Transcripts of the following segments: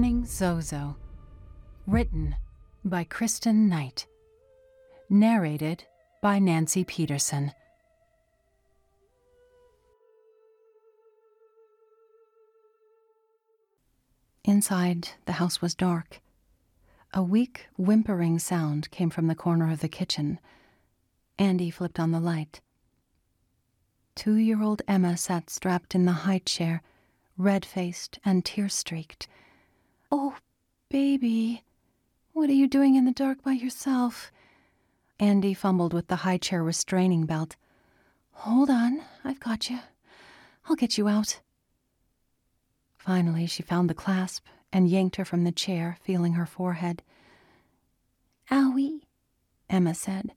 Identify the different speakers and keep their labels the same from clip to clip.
Speaker 1: Burning Zozo. Written by Kristen Knight. Narrated by Nancy Peterson. Inside, the house was dark. A weak, whimpering sound came from the corner of the kitchen. Andy flipped on the light. Two year old Emma sat strapped in the high chair, red faced and tear streaked. Oh, baby, what are you doing in the dark by yourself? Andy fumbled with the high chair restraining belt. Hold on, I've got you. I'll get you out. Finally, she found the clasp and yanked her from the chair, feeling her forehead. Owie, Emma said,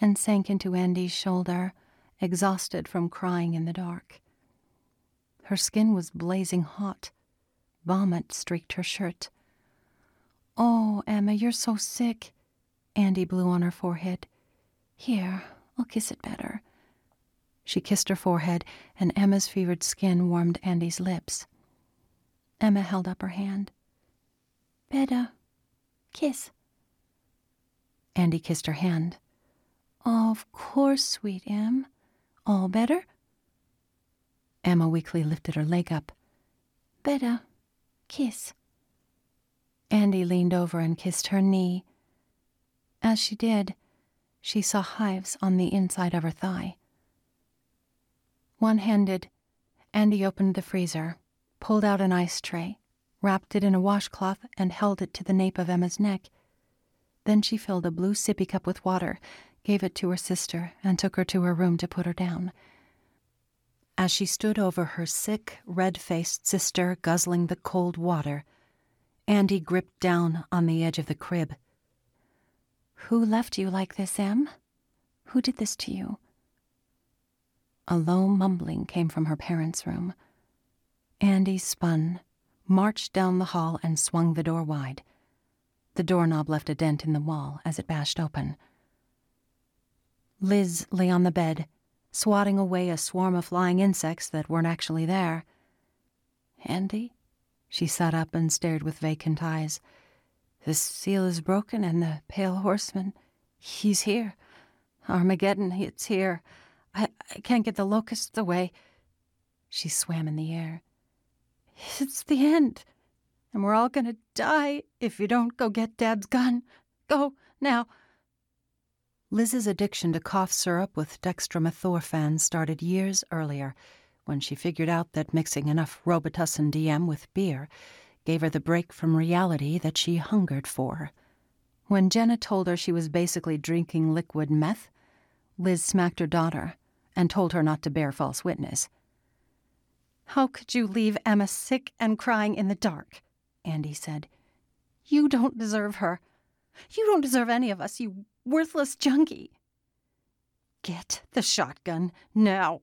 Speaker 1: and sank into Andy's shoulder, exhausted from crying in the dark. Her skin was blazing hot. Vomit streaked her shirt. Oh, Emma, you're so sick. Andy blew on her forehead. Here, I'll kiss it better. She kissed her forehead, and Emma's fevered skin warmed Andy's lips. Emma held up her hand. Better. Kiss. Andy kissed her hand. Of course, sweet Em. All better? Emma weakly lifted her leg up. Better. Kiss. Andy leaned over and kissed her knee. As she did, she saw hives on the inside of her thigh. One handed, Andy opened the freezer pulled out an ice tray, wrapped it in a washcloth, and held it to the nape of Emma's neck. Then she filled a blue sippy cup with water, gave it to her sister, and took her to her room to put her down. As she stood over her sick, red faced sister guzzling the cold water, Andy gripped down on the edge of the crib. Who left you like this, Em? Who did this to you? A low mumbling came from her parents' room. Andy spun, marched down the hall, and swung the door wide. The doorknob left a dent in the wall as it bashed open. Liz lay on the bed, swatting away a swarm of flying insects that weren't actually there. Andy? She sat up and stared with vacant eyes. The seal is broken, and the pale horseman, he's here. Armageddon, it's here. I, I can't get the locusts away. She swam in the air. It's the end. And we're all gonna die if you don't go get Dad's gun. Go, now. Liz's addiction to cough syrup with dextromethorphan started years earlier when she figured out that mixing enough Robitussin DM with beer gave her the break from reality that she hungered for. When Jenna told her she was basically drinking liquid meth, Liz smacked her daughter and told her not to bear false witness. How could you leave Emma sick and crying in the dark? Andy said. You don't deserve her. You don't deserve any of us, you worthless junkie. Get the shotgun now.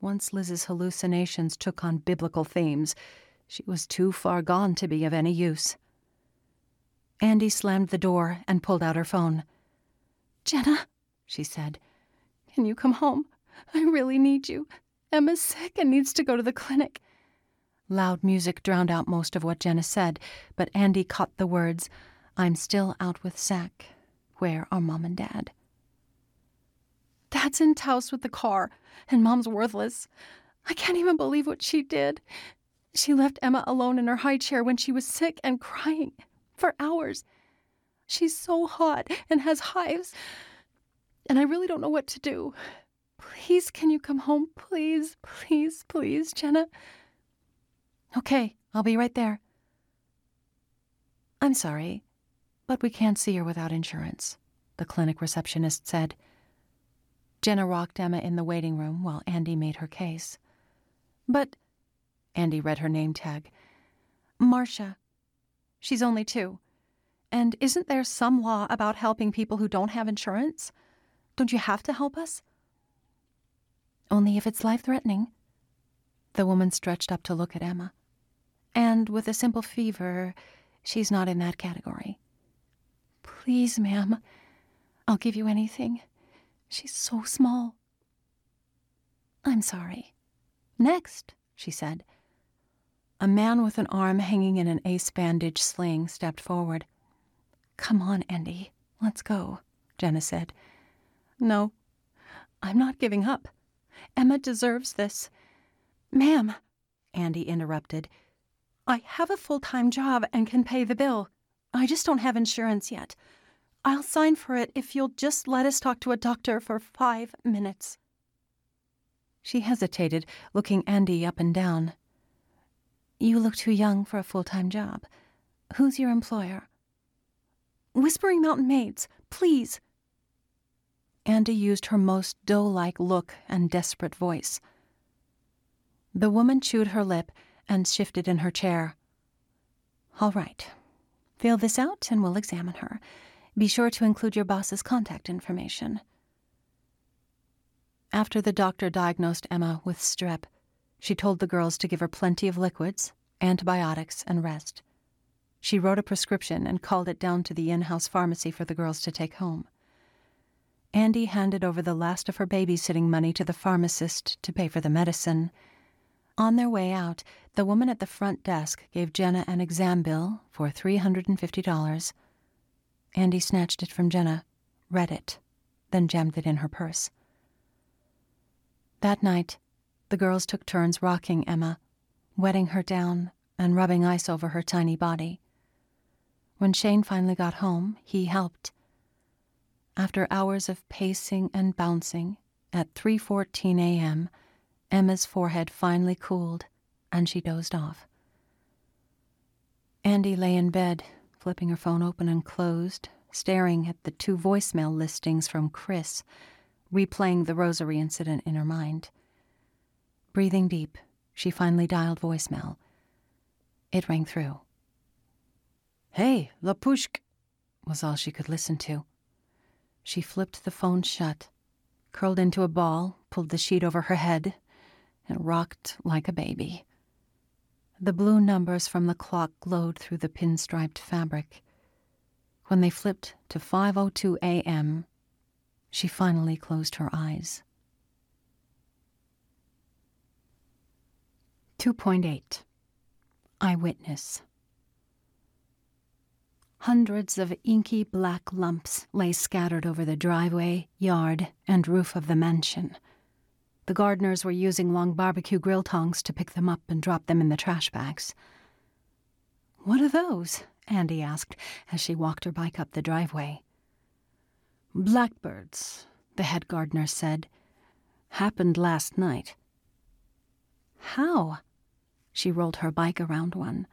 Speaker 1: Once Liz's hallucinations took on biblical themes, she was too far gone to be of any use. Andy slammed the door and pulled out her phone. Jenna, she said, can you come home? I really need you. Emma's sick and needs to go to the clinic. Loud music drowned out most of what Jenna said, but Andy caught the words I'm still out with Zach. Where are Mom and Dad? Dad's in Taos with the car, and Mom's worthless. I can't even believe what she did. She left Emma alone in her high chair when she was sick and crying for hours. She's so hot and has hives, and I really don't know what to do. Please, can you come home? Please, please, please, Jenna. Okay, I'll be right there. I'm sorry, but we can't see her without insurance, the clinic receptionist said. Jenna rocked Emma in the waiting room while Andy made her case. But, Andy read her name tag. Marcia. She's only two. And isn't there some law about helping people who don't have insurance? Don't you have to help us? Only if it's life threatening. The woman stretched up to look at Emma. And with a simple fever, she's not in that category. Please, ma'am, I'll give you anything. She's so small. I'm sorry. Next, she said. a man with an arm hanging in an ace bandage sling stepped forward. Come on, Andy, let's go, Jenna said. No, I'm not giving up. Emma deserves this. Ma'am, Andy interrupted, I have a full time job and can pay the bill. I just don't have insurance yet. I'll sign for it if you'll just let us talk to a doctor for five minutes. She hesitated, looking Andy up and down. You look too young for a full time job. Who's your employer? Whispering Mountain Maids, please. Andy used her most doe like look and desperate voice. The woman chewed her lip and shifted in her chair. All right. Fill this out and we'll examine her. Be sure to include your boss's contact information. After the doctor diagnosed Emma with strep, she told the girls to give her plenty of liquids, antibiotics, and rest. She wrote a prescription and called it down to the in house pharmacy for the girls to take home. Andy handed over the last of her babysitting money to the pharmacist to pay for the medicine. On their way out, the woman at the front desk gave Jenna an exam bill for $350. Andy snatched it from Jenna, read it, then jammed it in her purse. That night, the girls took turns rocking Emma, wetting her down and rubbing ice over her tiny body. When Shane finally got home, he helped. After hours of pacing and bouncing, at 3:14 a.m., Emma's forehead finally cooled and she dozed off. Andy lay in bed, flipping her phone open and closed, staring at the two voicemail listings from Chris, replaying the rosary incident in her mind. Breathing deep, she finally dialed voicemail. It rang through. Hey, Lapushk, was all she could listen to. She flipped the phone shut, curled into a ball, pulled the sheet over her head, and rocked like a baby. The blue numbers from the clock glowed through the pinstriped fabric. When they flipped to 5:02 a.m., she finally closed her eyes. 2.8 Eyewitness Hundreds of inky black lumps lay scattered over the driveway, yard, and roof of the mansion. The gardeners were using long barbecue grill tongs to pick them up and drop them in the trash bags. What are those? Andy asked as she walked her bike up the driveway. Blackbirds, the head gardener said. Happened last night. How? She rolled her bike around one.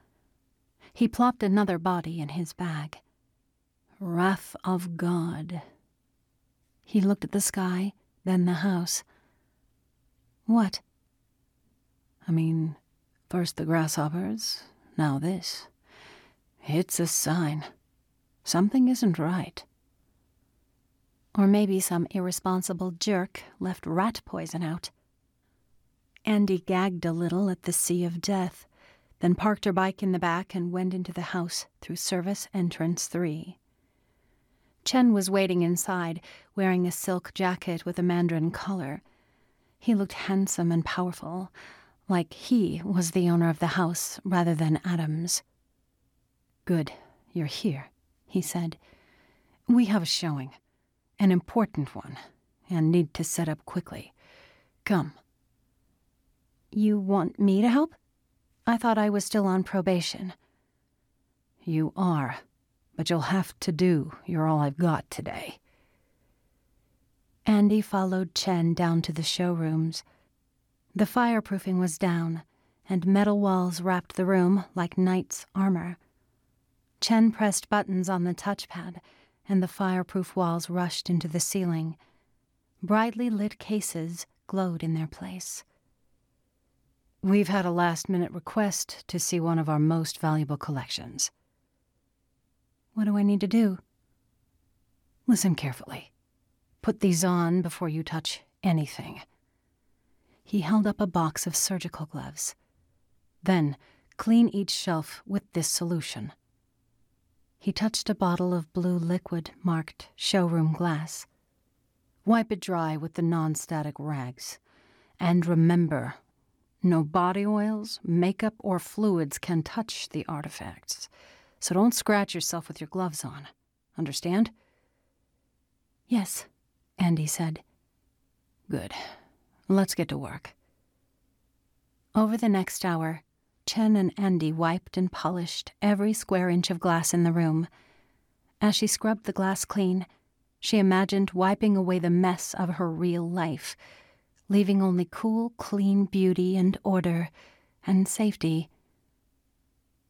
Speaker 1: He plopped another body in his bag. Wrath of God. He looked at the sky, then the house. What? I mean, first the grasshoppers, now this. It's a sign. Something isn't right. Or maybe some irresponsible jerk left rat poison out. Andy gagged a little at the sea of death, then parked her bike in the back and went into the house through service entrance three. Chen was waiting inside, wearing a silk jacket with a mandarin collar. He looked handsome and powerful, like he was the owner of the house rather than Adams. Good, you're here, he said. We have a showing, an important one, and need to set up quickly. Come. You want me to help? I thought I was still on probation. You are, but you'll have to do. You're all I've got today. Andy followed Chen down to the showrooms. The fireproofing was down, and metal walls wrapped the room like knight's armor. Chen pressed buttons on the touchpad, and the fireproof walls rushed into the ceiling. Brightly lit cases glowed in their place. We've had a last minute request to see one of our most valuable collections. What do I need to do? Listen carefully. Put these on before you touch anything. He held up a box of surgical gloves. Then, clean each shelf with this solution. He touched a bottle of blue liquid marked showroom glass. Wipe it dry with the non static rags. And remember No body oils, makeup, or fluids can touch the artifacts, so don't scratch yourself with your gloves on. Understand? Yes, Andy said. Good. Let's get to work. Over the next hour, Chen and Andy wiped and polished every square inch of glass in the room. As she scrubbed the glass clean, she imagined wiping away the mess of her real life, leaving only cool, clean beauty and order and safety.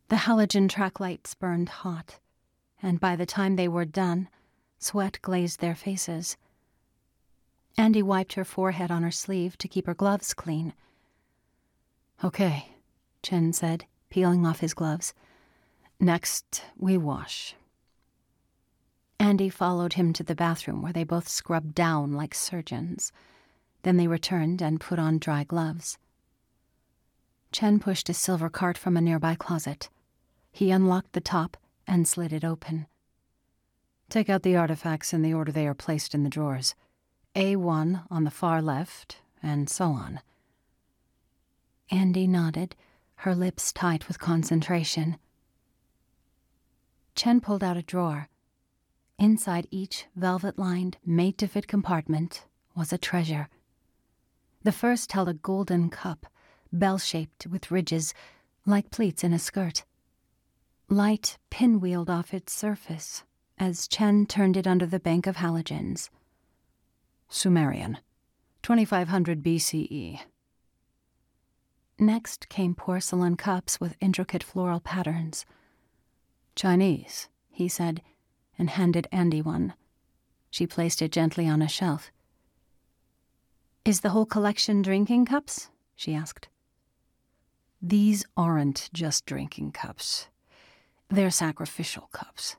Speaker 1: The halogen track lights burned hot, and by the time they were done, sweat glazed their faces. Andy wiped her forehead on her sleeve to keep her gloves clean. Okay, Chen said, peeling off his gloves. Next, we wash. Andy followed him to the bathroom where they both scrubbed down like surgeons. Then they returned and put on dry gloves. Chen pushed a silver cart from a nearby closet. He unlocked the top and slid it open. Take out the artifacts in the order they are placed in the drawers. A1 on the far left, and so on. Andy nodded, her lips tight with concentration. Chen pulled out a drawer. Inside each velvet lined, made to fit compartment was a treasure. The first held a golden cup, bell shaped with ridges, like pleats in a skirt. Light pinwheeled off its surface as Chen turned it under the bank of halogens. Sumerian, 2500 BCE. Next came porcelain cups with intricate floral patterns. Chinese, he said, and handed Andy one. She placed it gently on a shelf. Is the whole collection drinking cups? she asked. These aren't just drinking cups. They're sacrificial cups.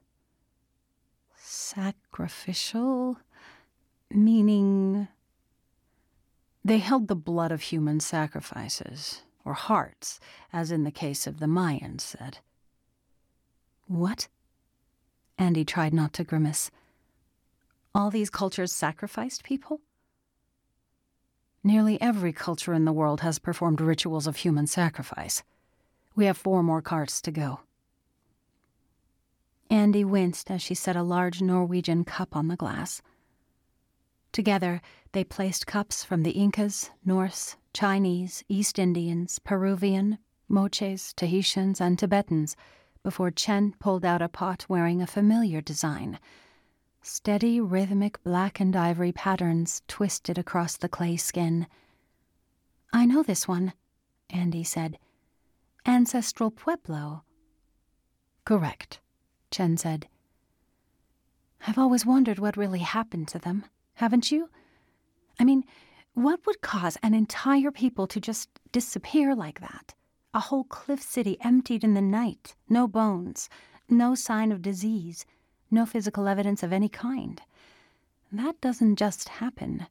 Speaker 1: Sacrificial? Meaning. They held the blood of human sacrifices, or hearts, as in the case of the Mayans said. What? Andy tried not to grimace. All these cultures sacrificed people? Nearly every culture in the world has performed rituals of human sacrifice. We have four more carts to go. Andy winced as she set a large Norwegian cup on the glass. Together, they placed cups from the Incas, Norse, Chinese, East Indians, Peruvian, Moches, Tahitians, and Tibetans before Chen pulled out a pot wearing a familiar design. Steady, rhythmic black and ivory patterns twisted across the clay skin. I know this one, Andy said. Ancestral Pueblo. Correct. Chen said. I've always wondered what really happened to them, haven't you? I mean, what would cause an entire people to just disappear like that? A whole cliff city emptied in the night, no bones, no sign of disease, no physical evidence of any kind. That doesn't just happen.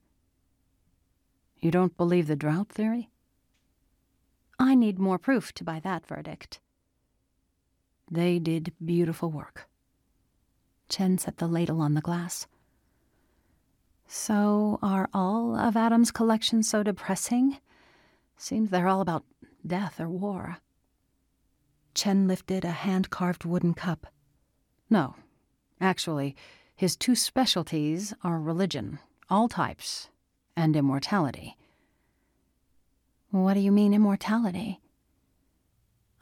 Speaker 1: You don't believe the drought theory? I need more proof to buy that verdict. They did beautiful work. Chen set the ladle on the glass. So, are all of Adam's collections so depressing? Seems they're all about death or war. Chen lifted a hand carved wooden cup. No, actually, his two specialties are religion, all types, and immortality. What do you mean, immortality?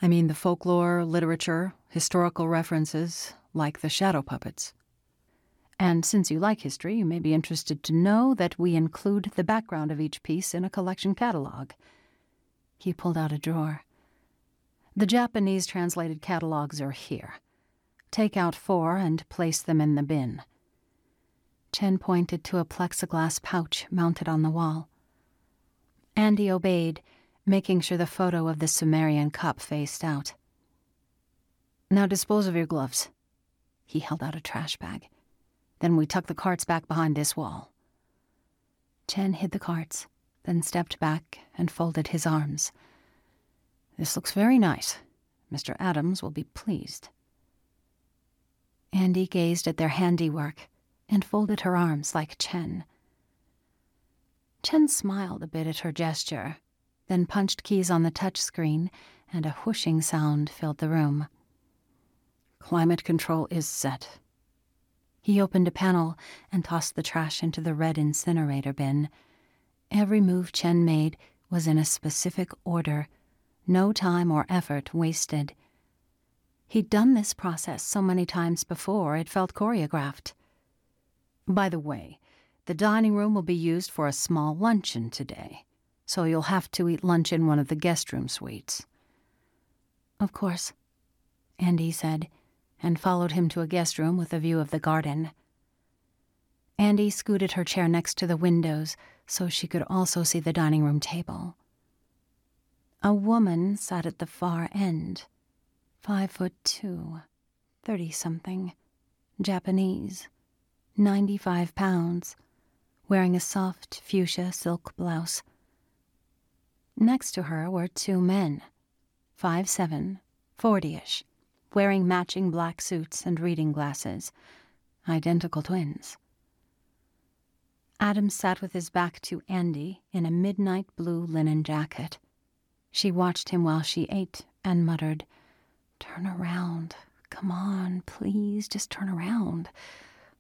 Speaker 1: I mean the folklore, literature, historical references, like the shadow puppets. And since you like history, you may be interested to know that we include the background of each piece in a collection catalog. He pulled out a drawer. The Japanese translated catalogs are here. Take out four and place them in the bin. Chen pointed to a plexiglass pouch mounted on the wall. Andy obeyed making sure the photo of the Sumerian cup faced out. Now dispose of your gloves. He held out a trash bag. Then we tuck the carts back behind this wall. Chen hid the carts, then stepped back and folded his arms. This looks very nice. Mr. Adams will be pleased. Andy gazed at their handiwork and folded her arms like Chen. Chen smiled a bit at her gesture then punched keys on the touch screen, and a whooshing sound filled the room.
Speaker 2: Climate control is set.
Speaker 1: He opened a panel and tossed the trash into the red incinerator bin. Every move Chen made was in a specific order, no time or effort wasted. He'd done this process so many times before it felt choreographed.
Speaker 2: By the way, the dining room will be used for a small luncheon today, so you'll have to eat lunch in one of the guest room suites.
Speaker 1: Of course, Andy said and followed him to a guest room with a view of the garden. Andy scooted her chair next to the windows so she could also see the dining room table. A woman sat at the far end, five foot two, thirty something, Japanese, ninety five pounds, wearing a soft fuchsia silk blouse. Next to her were two men, five seven, forty ish wearing matching black suits and reading glasses, identical twins. Adam sat with his back to Andy in a midnight blue linen jacket. She watched him while she ate and muttered, Turn around. Come on, please, just turn around.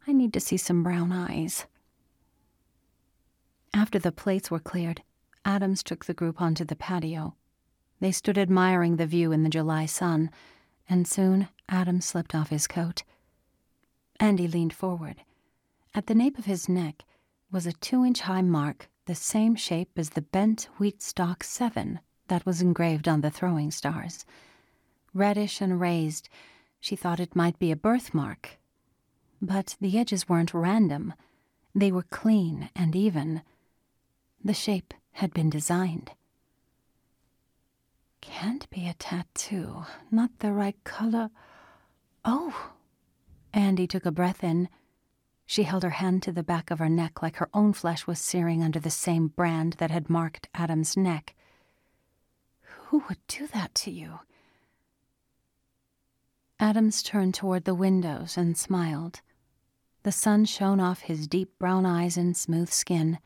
Speaker 1: I need to see some brown eyes. After the plates were cleared, Adams took the group onto the patio. They stood admiring the view in the July sun and soon Adam slipped off his coat. Andy leaned forward. At the nape of his neck was a two inch high mark, the same shape as the bent wheat stalk seven that was engraved on the throwing stars. Reddish and raised, she thought it might be a birthmark. But the edges weren't random, they were clean and even. The shape had been designed. Can't be a tattoo. Not the right color. Oh! Andy took a breath in. She held her hand to the back of her neck like her own flesh was searing under the same brand that had marked Adam's neck. Who would do that to you? Adams turned toward the windows and smiled. The sun shone off his deep brown eyes and smooth skin.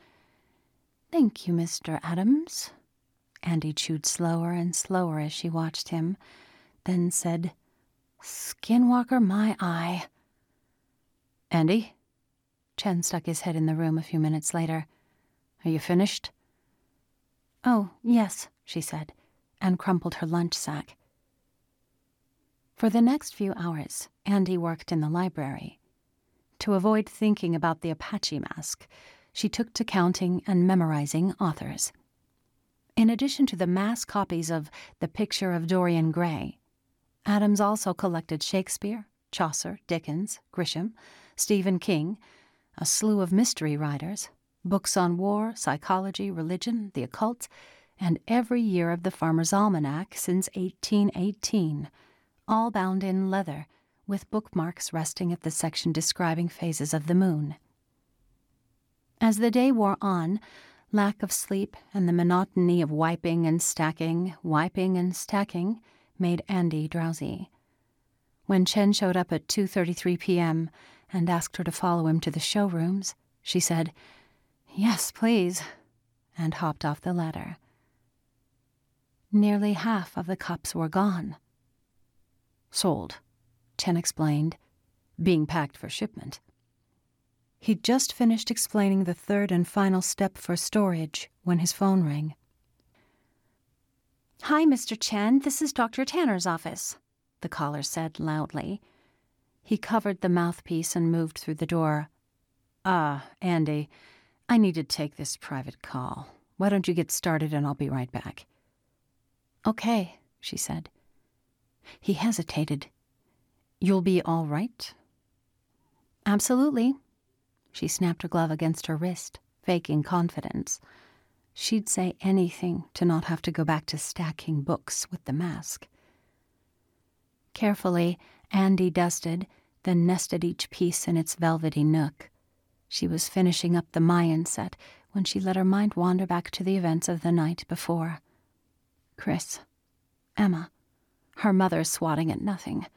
Speaker 1: Thank you, Mr. Adams. Andy chewed slower and slower as she watched him, then said, Skinwalker, my eye.
Speaker 2: Andy?
Speaker 1: Chen stuck his head in the room a few minutes later.
Speaker 2: Are you finished?
Speaker 1: Oh, yes, she said, and crumpled her lunch sack. For the next few hours, Andy worked in the library. To avoid thinking about the Apache mask, she took to counting and memorizing authors. In addition to the mass copies of The Picture of Dorian Gray, Adams also collected Shakespeare, Chaucer, Dickens, Grisham, Stephen King, a slew of mystery writers, books on war, psychology, religion, the occult, and every year of the Farmer's Almanac since 1818, all bound in leather, with bookmarks resting at the section describing phases of the moon. As the day wore on, Lack of sleep and the monotony of wiping and stacking, wiping and stacking made Andy drowsy. When Chen showed up at 2:33 p.m. and asked her to follow him to the showrooms, she said, "Yes, please," and hopped off the ladder. Nearly half of the cups were gone.
Speaker 2: Sold,
Speaker 1: Chen explained,
Speaker 2: being packed for shipment.
Speaker 1: He'd just finished explaining the third and final step for storage when his phone rang. Hi, Mr. Chen. This is Dr. Tanner's office, the caller said loudly. He covered the mouthpiece and moved through the door.
Speaker 2: Ah, Andy, I need to take this private call. Why don't you get started and I'll be right back?
Speaker 1: Okay, she said.
Speaker 2: He hesitated. You'll be all right?
Speaker 1: Absolutely, she snapped her glove against her wrist, faking confidence. She'd say anything to not have to go back to stacking books with the mask. Carefully, Andy dusted, then nested each piece in its velvety nook. She was finishing up the Mayan set when she let her mind wander back to the events of the night before. Chris, Emma, her mother swatting at nothing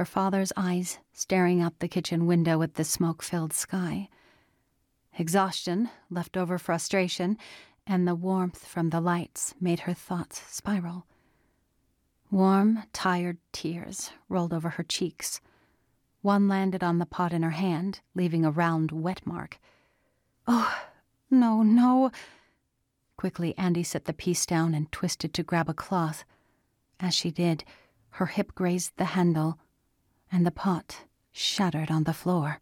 Speaker 1: her father's eyes staring out the kitchen window at the smoke filled sky. Exhaustion, leftover frustration, and the warmth from the lights made her thoughts spiral. Warm, tired tears rolled over her cheeks. One landed on the pot in her hand, leaving a round wet mark. Oh, no, no. Quickly, Andy set the piece down and twisted to grab a cloth. As she did, her hip grazed the handle, and the pot shattered on the floor.